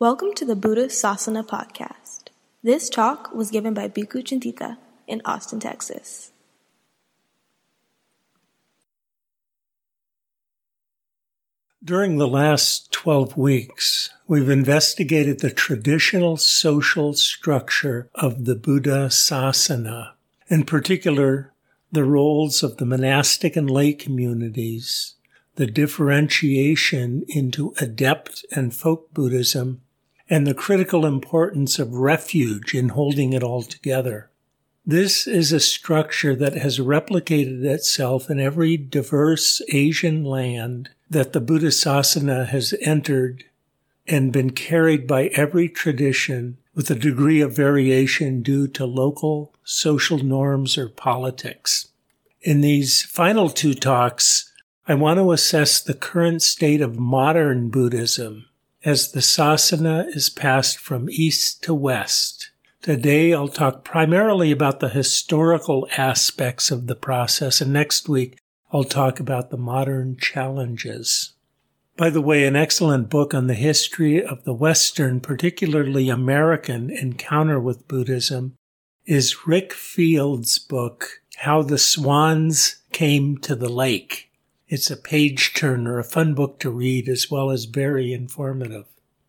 Welcome to the Buddha Sasana podcast. This talk was given by Bhikkhu Cintita in Austin, Texas. During the last 12 weeks, we've investigated the traditional social structure of the Buddha Sasana, in particular, the roles of the monastic and lay communities, the differentiation into adept and folk Buddhism, and the critical importance of refuge in holding it all together. This is a structure that has replicated itself in every diverse Asian land that the Buddhasasana has entered and been carried by every tradition with a degree of variation due to local social norms or politics. In these final two talks, I want to assess the current state of modern Buddhism as the sasana is passed from east to west. Today I'll talk primarily about the historical aspects of the process, and next week I'll talk about the modern challenges. By the way, an excellent book on the history of the Western, particularly American, encounter with Buddhism is Rick Fields' book, How the Swans Came to the Lake. It's a page turner, a fun book to read, as well as very informative.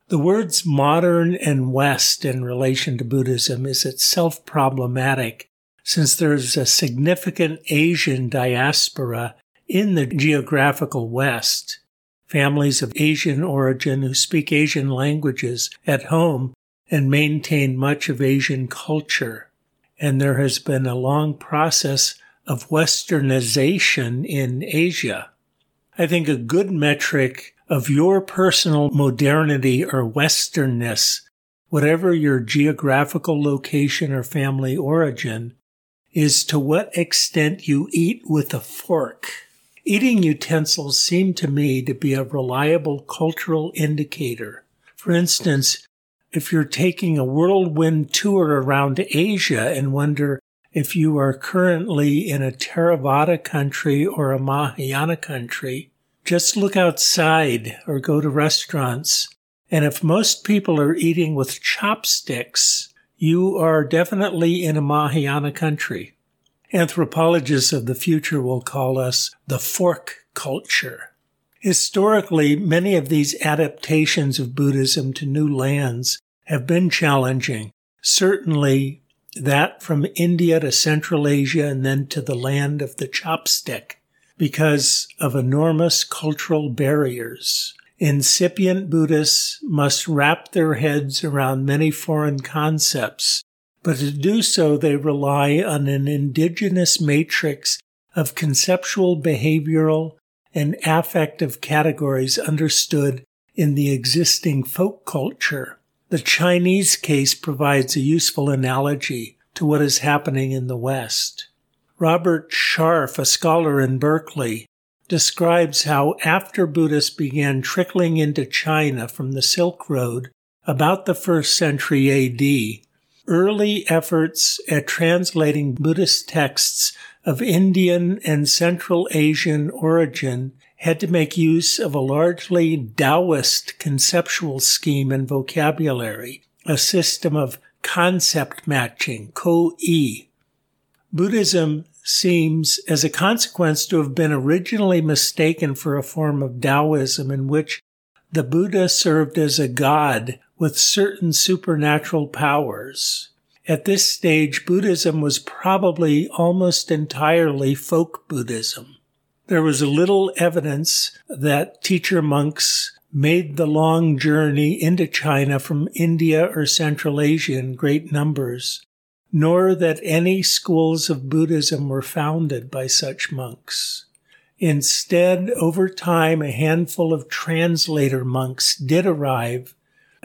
The words modern and West in relation to Buddhism is itself problematic since there's a significant Asian diaspora in the geographical West. Families of Asian origin who speak Asian languages at home and maintain much of Asian culture. And there has been a long process of westernization in Asia. I think a good metric of your personal modernity or westernness, whatever your geographical location or family origin, is to what extent you eat with a fork. Eating utensils seem to me to be a reliable cultural indicator. For instance, if you're taking a whirlwind tour around Asia and wonder if you are currently in a Theravada country or a Mahayana country, just look outside or go to restaurants. And if most people are eating with chopsticks, you are definitely in a Mahayana country. Anthropologists of the future will call us the fork culture. Historically, many of these adaptations of Buddhism to new lands have been challenging. Certainly, that from India to Central Asia and then to the land of the chopstick because of enormous cultural barriers. Incipient Buddhists must wrap their heads around many foreign concepts, but to do so they rely on an indigenous matrix of conceptual, behavioral, and affective categories understood in the existing folk culture. The Chinese case provides a useful analogy to what is happening in the West. Robert Sharf, a scholar in Berkeley, describes how after Buddhists began trickling into China from the Silk Road about the first century AD, early efforts at translating Buddhist texts of Indian and Central Asian origin had to make use of a largely Taoist conceptual scheme and vocabulary, a system of concept matching, ko-i. Buddhism seems, as a consequence, to have been originally mistaken for a form of Taoism in which the Buddha served as a god with certain supernatural powers. At this stage, Buddhism was probably almost entirely folk Buddhism. There was little evidence that teacher monks made the long journey into China from India or Central Asia in great numbers, nor that any schools of Buddhism were founded by such monks. Instead, over time, a handful of translator monks did arrive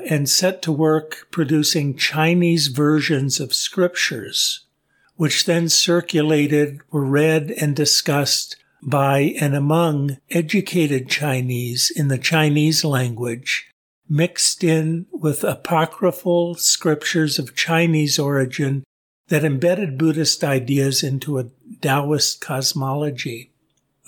and set to work producing Chinese versions of scriptures, which then circulated, were read, and discussed by and among educated Chinese in the Chinese language, mixed in with apocryphal scriptures of Chinese origin that embedded Buddhist ideas into a Taoist cosmology.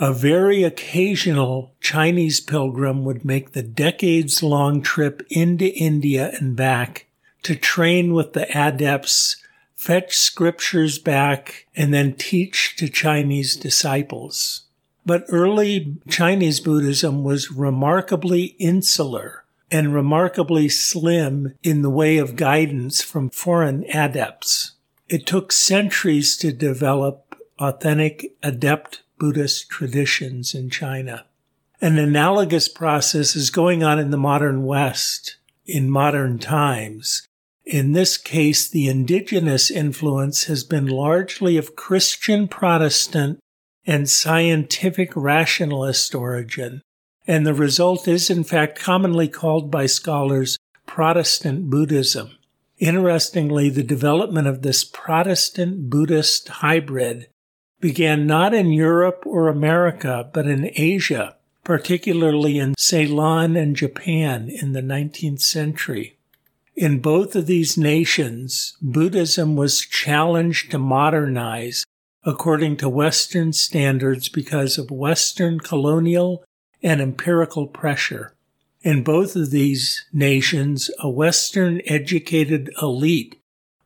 A very occasional Chinese pilgrim would make the decades long trip into India and back to train with the adepts, fetch scriptures back, and then teach to Chinese disciples. But early Chinese Buddhism was remarkably insular and remarkably slim in the way of guidance from foreign adepts. It took centuries to develop authentic adept Buddhist traditions in China. An analogous process is going on in the modern West in modern times. In this case, the indigenous influence has been largely of Christian Protestant and scientific rationalist origin, and the result is in fact commonly called by scholars Protestant Buddhism. Interestingly, the development of this Protestant Buddhist hybrid began not in Europe or America, but in Asia, particularly in Ceylon and Japan in the 19th century. In both of these nations, Buddhism was challenged to modernize according to Western standards because of Western colonial and empirical pressure. In both of these nations, a Western educated elite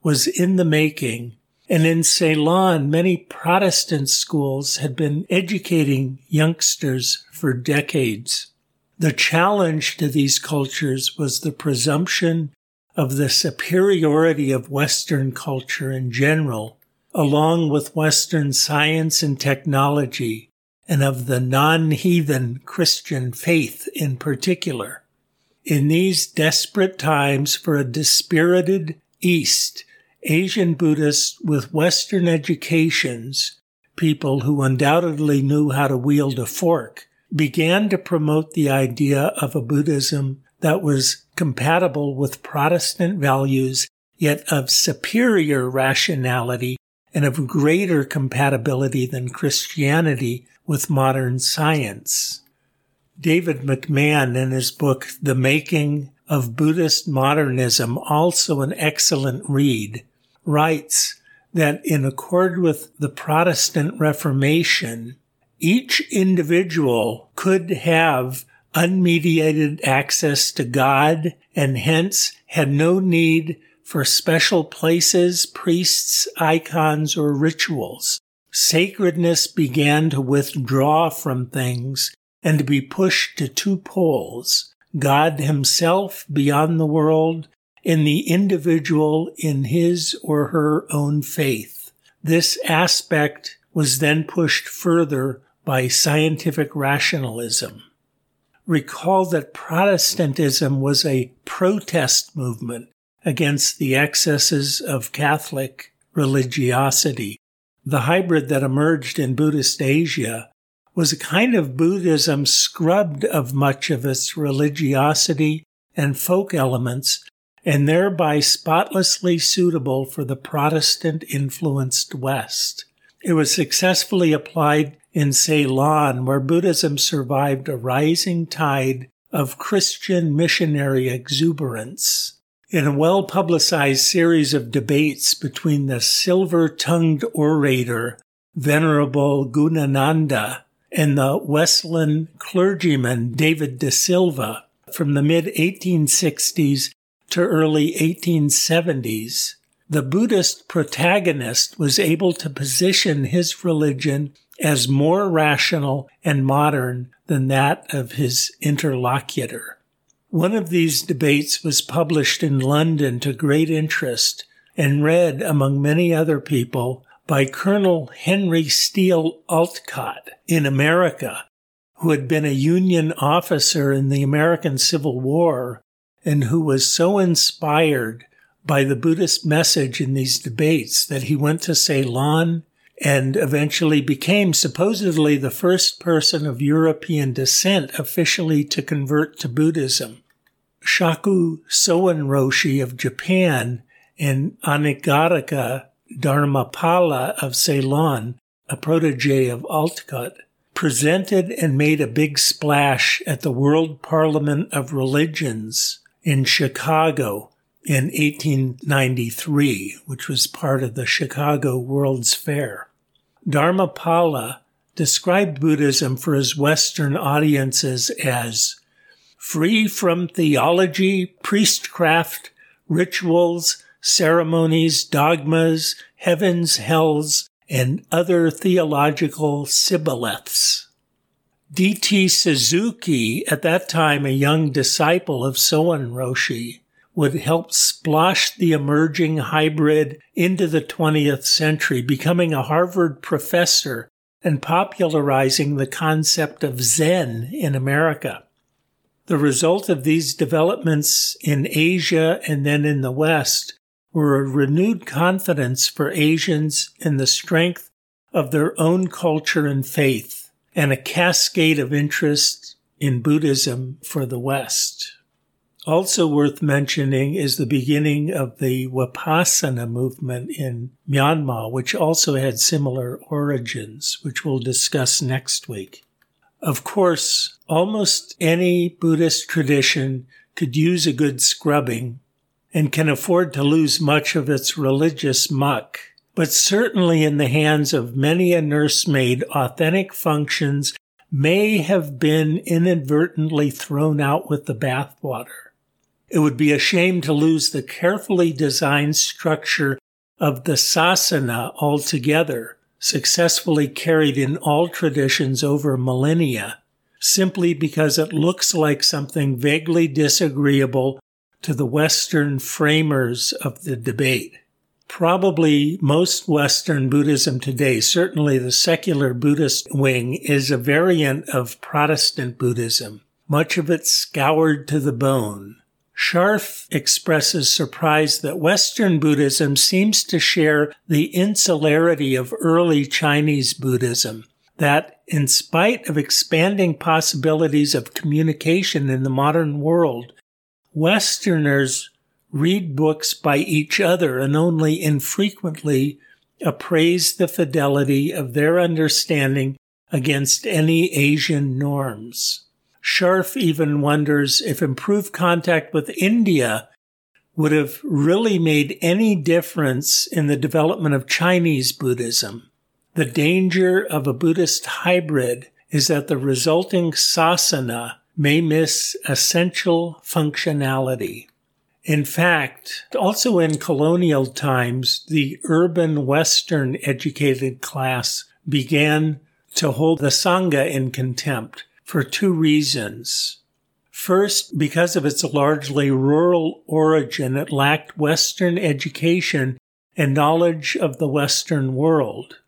was in the making, and in Ceylon, many Protestant schools had been educating youngsters for decades. The challenge to these cultures was the presumption of the superiority of Western culture in general, along with Western science and technology, and of the non-heathen Christian faith in particular. In these desperate times for a dispirited East, Asian Buddhists with Western educations, people who undoubtedly knew how to wield a fork, began to promote the idea of a Buddhism that was compatible with Protestant values, yet of superior rationality and of greater compatibility than Christianity with modern science. David McMahan, in his book, The Making of Buddhist Modernism, also an excellent read, writes that in accord with the Protestant Reformation, each individual could have unmediated access to God and hence had no need for special places, priests, icons, or rituals. Sacredness began to withdraw from things and to be pushed to two poles God Himself beyond the world and the individual in his or her own faith. This aspect was then pushed further by scientific rationalism. Recall that Protestantism was a protest movement against the excesses of Catholic religiosity. The hybrid that emerged in Buddhist Asia was a kind of Buddhism scrubbed of much of its religiosity and folk elements and thereby spotlessly suitable for the Protestant influenced West. It was successfully applied in Ceylon, where Buddhism survived a rising tide of Christian missionary exuberance. In a well publicized series of debates between the silver tongued orator, Venerable Gunananda, and the Wesleyan clergyman David de Silva from the mid 1860s to early 1870s, the Buddhist protagonist was able to position his religion as more rational and modern than that of his interlocutor. One of these debates was published in London to great interest and read, among many other people, by Colonel Henry Steele Olcott in America, who had been a Union officer in the American Civil War and who was so inspired by the Buddhist message in these debates that he went to Ceylon and eventually became supposedly the first person of European descent officially to convert to Buddhism. Shaku Soen Roshi of Japan and Anagarika Dharmapala of Ceylon, a protege of Olcott, presented and made a big splash at the World Parliament of Religions in Chicago in 1893, which was part of the Chicago World's Fair. Dharmapala described Buddhism for his Western audiences as free from theology, priestcraft, rituals, ceremonies, dogmas, heavens, hells, and other theological shibboleths. D.T. Suzuki, at that time a young disciple of Soen Roshi, would help splosh the emerging hybrid into the 20th century, becoming a Harvard professor and popularizing the concept of Zen in America. The result of these developments in Asia and then in the West were a renewed confidence for Asians in the strength of their own culture and faith, and a cascade of interest in Buddhism for the West. Also worth mentioning is the beginning of the Vipassana movement in Myanmar, which also had similar origins, which we'll discuss next week. Of course, almost any Buddhist tradition could use a good scrubbing and can afford to lose much of its religious muck. But certainly in the hands of many a nursemaid, authentic functions may have been inadvertently thrown out with the bathwater. It would be a shame to lose the carefully designed structure of the sasana altogether, successfully carried in all traditions over millennia, simply because it looks like something vaguely disagreeable to the Western framers of the debate. Probably most Western Buddhism today, certainly the secular Buddhist wing, is a variant of Protestant Buddhism, much of it scoured to the bone. Sharf expresses surprise that Western Buddhism seems to share the insularity of early Chinese Buddhism, that in spite of expanding possibilities of communication in the modern world, Westerners read books by each other and only infrequently appraise the fidelity of their understanding against any Asian norms. Sharf even wonders if improved contact with India would have really made any difference in the development of Chinese Buddhism. The danger of a Buddhist hybrid is that the resulting sasana may miss essential functionality. In fact, also in colonial times, the urban Western educated class began to hold the Sangha in contempt for two reasons. First, because of its largely rural origin, it lacked Western education and knowledge of the Western world.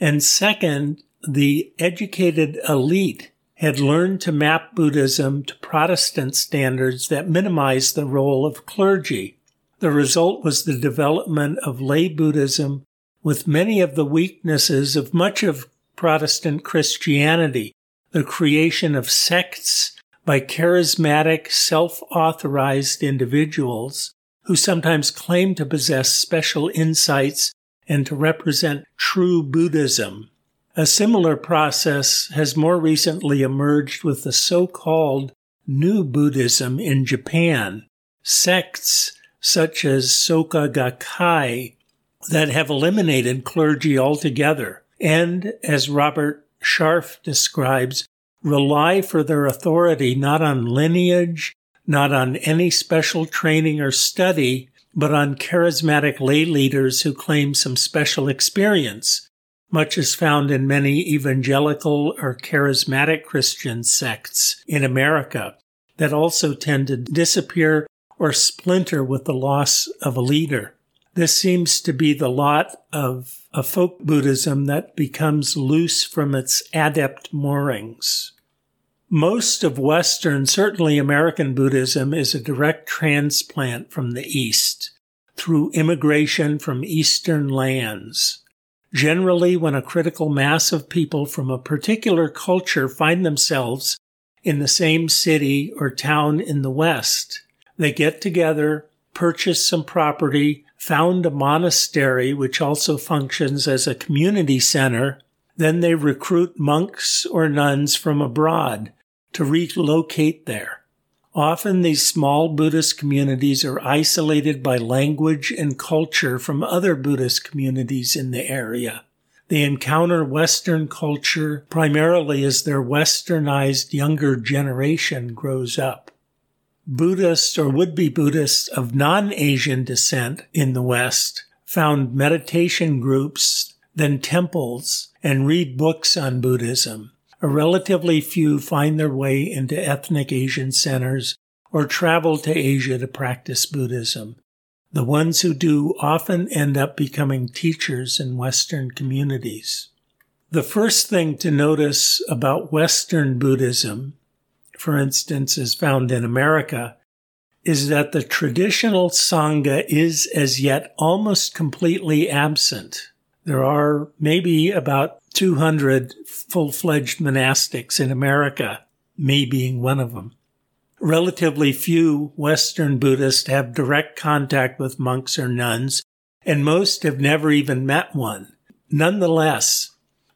And second, the educated elite had learned to map Buddhism to Protestant standards that minimized the role of clergy. The result was the development of lay Buddhism with many of the weaknesses of much of Protestant Christianity, the creation of sects by charismatic, self-authorized individuals who sometimes claim to possess special insights and to represent true Buddhism. A similar process has more recently emerged with the so-called New Buddhism in Japan, sects such as Soka Gakkai that have eliminated clergy altogether and, as Robert Sharf describes, rely for their authority not on lineage, not on any special training or study, but on charismatic lay leaders who claim some special experience much is found in many evangelical or charismatic Christian sects in America that also tend to disappear or splinter with the loss of a leader. This seems to be the lot of a folk Buddhism that becomes loose from its adept moorings. Most of Western, certainly American Buddhism, is a direct transplant from the East through immigration from Eastern lands. Generally, when a critical mass of people from a particular culture find themselves in the same city or town in the West, they get together, purchase some property, found a monastery, which also functions as a community center. Then they recruit monks or nuns from abroad to relocate there. Often these small Buddhist communities are isolated by language and culture from other Buddhist communities in the area. They encounter Western culture primarily as their westernized younger generation grows up. Buddhists or would be Buddhists of non Asian descent in the West found meditation groups, then temples, and read books on Buddhism. A relatively few find their way into ethnic Asian centers or travel to Asia to practice Buddhism. The ones who do often end up becoming teachers in Western communities. The first thing to notice about Western Buddhism, for instance, is found in America, is that the traditional Sangha is as yet almost completely absent. There are maybe about 200 full fledged monastics in America, me being one of them. Relatively few Western Buddhists have direct contact with monks or nuns, and most have never even met one. Nonetheless,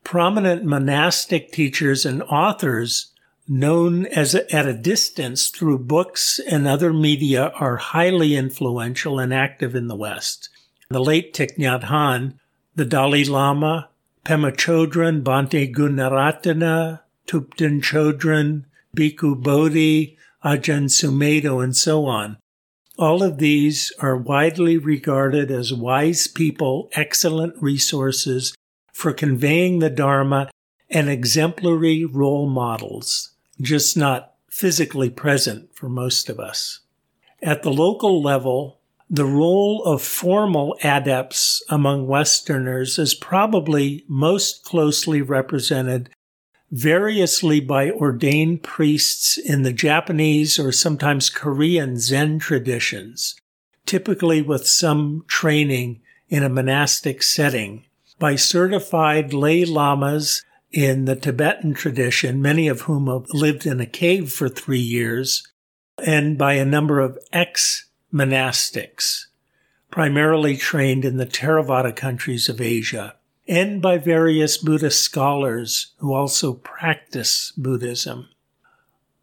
prominent monastic teachers and authors known as at a distance through books and other media are highly influential and active in the West. The late Thich Nhat Hanh, the Dalai Lama, Pema Chodron, Bhante Gunaratana, Thupten Chodron, Bhikkhu Bodhi, Ajahn Sumedho, and so on. All of these are widely regarded as wise people, excellent resources for conveying the Dharma and exemplary role models just not physically present for most of us. At the local level, the role of formal adepts among Westerners is probably most closely represented variously by ordained priests in the Japanese or sometimes Korean Zen traditions, typically with some training in a monastic setting, by certified lay lamas in the Tibetan tradition, many of whom have lived in a cave for three years, and by a number of ex monastics, primarily trained in the Theravada countries of Asia, and by various Buddhist scholars who also practice Buddhism.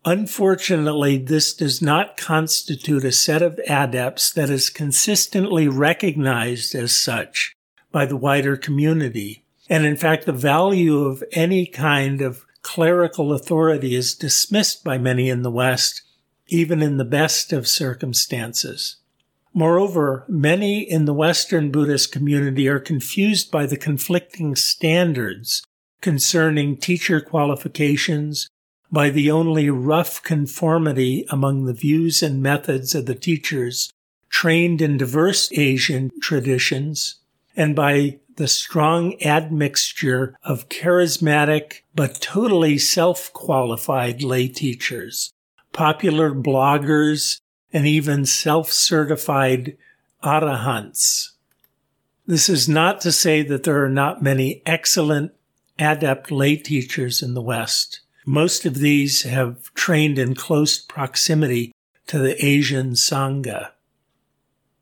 Unfortunately, this does not constitute a set of adepts that is consistently recognized as such by the wider community. And in fact, the value of any kind of clerical authority is dismissed by many in the West, even in the best of circumstances. Moreover, many in the Western Buddhist community are confused by the conflicting standards concerning teacher qualifications, by the only rough conformity among the views and methods of the teachers trained in diverse Asian traditions, and by the strong admixture of charismatic but totally self-qualified lay teachers, popular bloggers, and even self-certified arahants. This is not to say that there are not many excellent adept lay teachers in the West. Most of these have trained in close proximity to the Asian Sangha.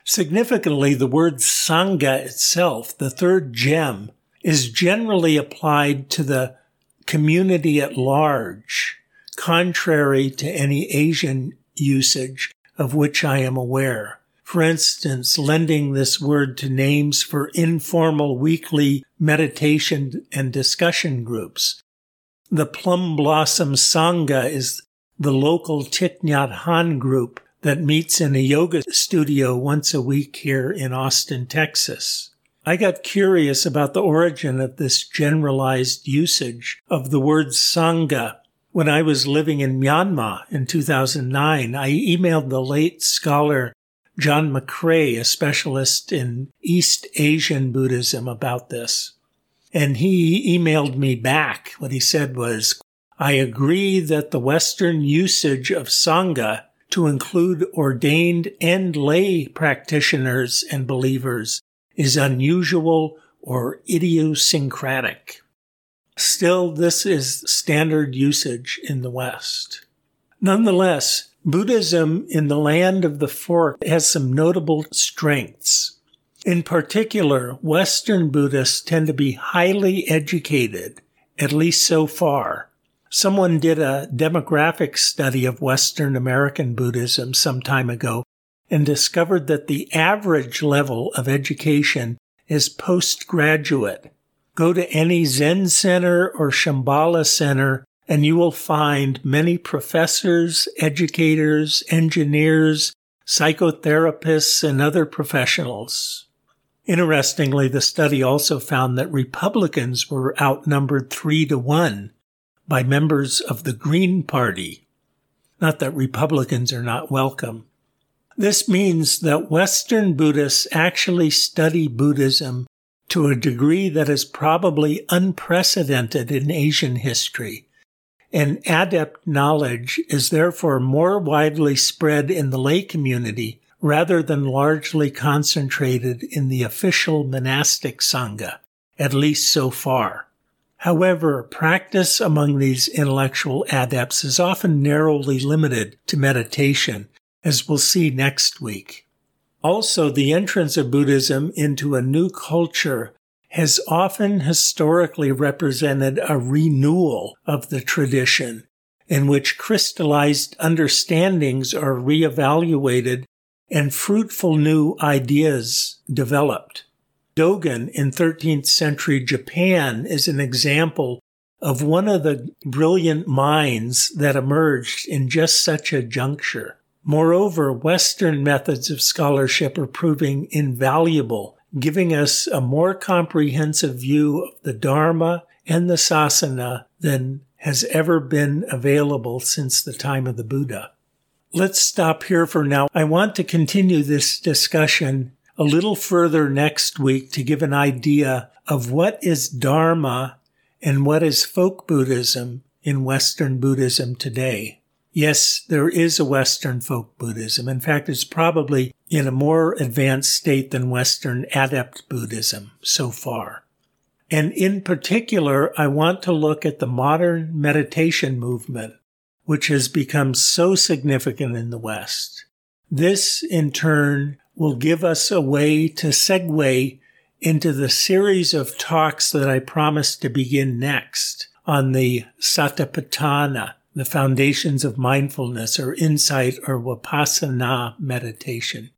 Significantly, the word Sangha itself, the third gem, is generally applied to the community at large, contrary to any Asian usage of which I am aware. For instance, lending this word to names for informal weekly meditation and discussion groups. The Plum Blossom Sangha is the local Thich Nhat Hanh group that meets in a yoga studio once a week here in Austin, Texas. I got curious about the origin of this generalized usage of the word Sangha. When I was living in Myanmar in 2009, I emailed the late scholar John McRae, a specialist in East Asian Buddhism, about this. And he emailed me back. What he said was, I agree that the Western usage of Sangha to include ordained and lay practitioners and believers is unusual or idiosyncratic. Still, this is standard usage in the West. Nonetheless, Buddhism in the land of the fork has some notable strengths. In particular, Western Buddhists tend to be highly educated at least so far. Someone did a demographic study of Western American Buddhism some time ago and discovered that the average level of education is postgraduate. Go to any Zen center or Shambhala center and you will find many professors, educators, engineers, psychotherapists, and other professionals. Interestingly, the study also found that Republicans were outnumbered three to one by members of the Green Party. Not that Republicans are not welcome. This means that Western Buddhists actually study Buddhism to a degree that is probably unprecedented in Asian history and adept knowledge is therefore more widely spread in the lay community rather than largely concentrated in the official monastic sangha, at least so far. However, practice among these intellectual adepts is often narrowly limited to meditation, as we'll see next week. Also, the entrance of Buddhism into a new culture has often historically represented a renewal of the tradition in which crystallized understandings are reevaluated and fruitful new ideas developed. Dogen in 13th century Japan is an example of one of the brilliant minds that emerged in just such a juncture. Moreover, Western methods of scholarship are proving invaluable giving us a more comprehensive view of the Dharma and the Sasana than has ever been available since the time of the Buddha. Let's stop here for now. I want to continue this discussion a little further next week to give an idea of what is Dharma and what is folk Buddhism in Western Buddhism today. Yes, there is a Western folk Buddhism. In fact, it's probably in a more advanced state than Western adept Buddhism so far. And in particular, I want to look at the modern meditation movement, which has become so significant in the West. This, in turn, will give us a way to segue into the series of talks that I promised to begin next on the Satipatthana, the foundations of mindfulness or insight or vipassana meditation.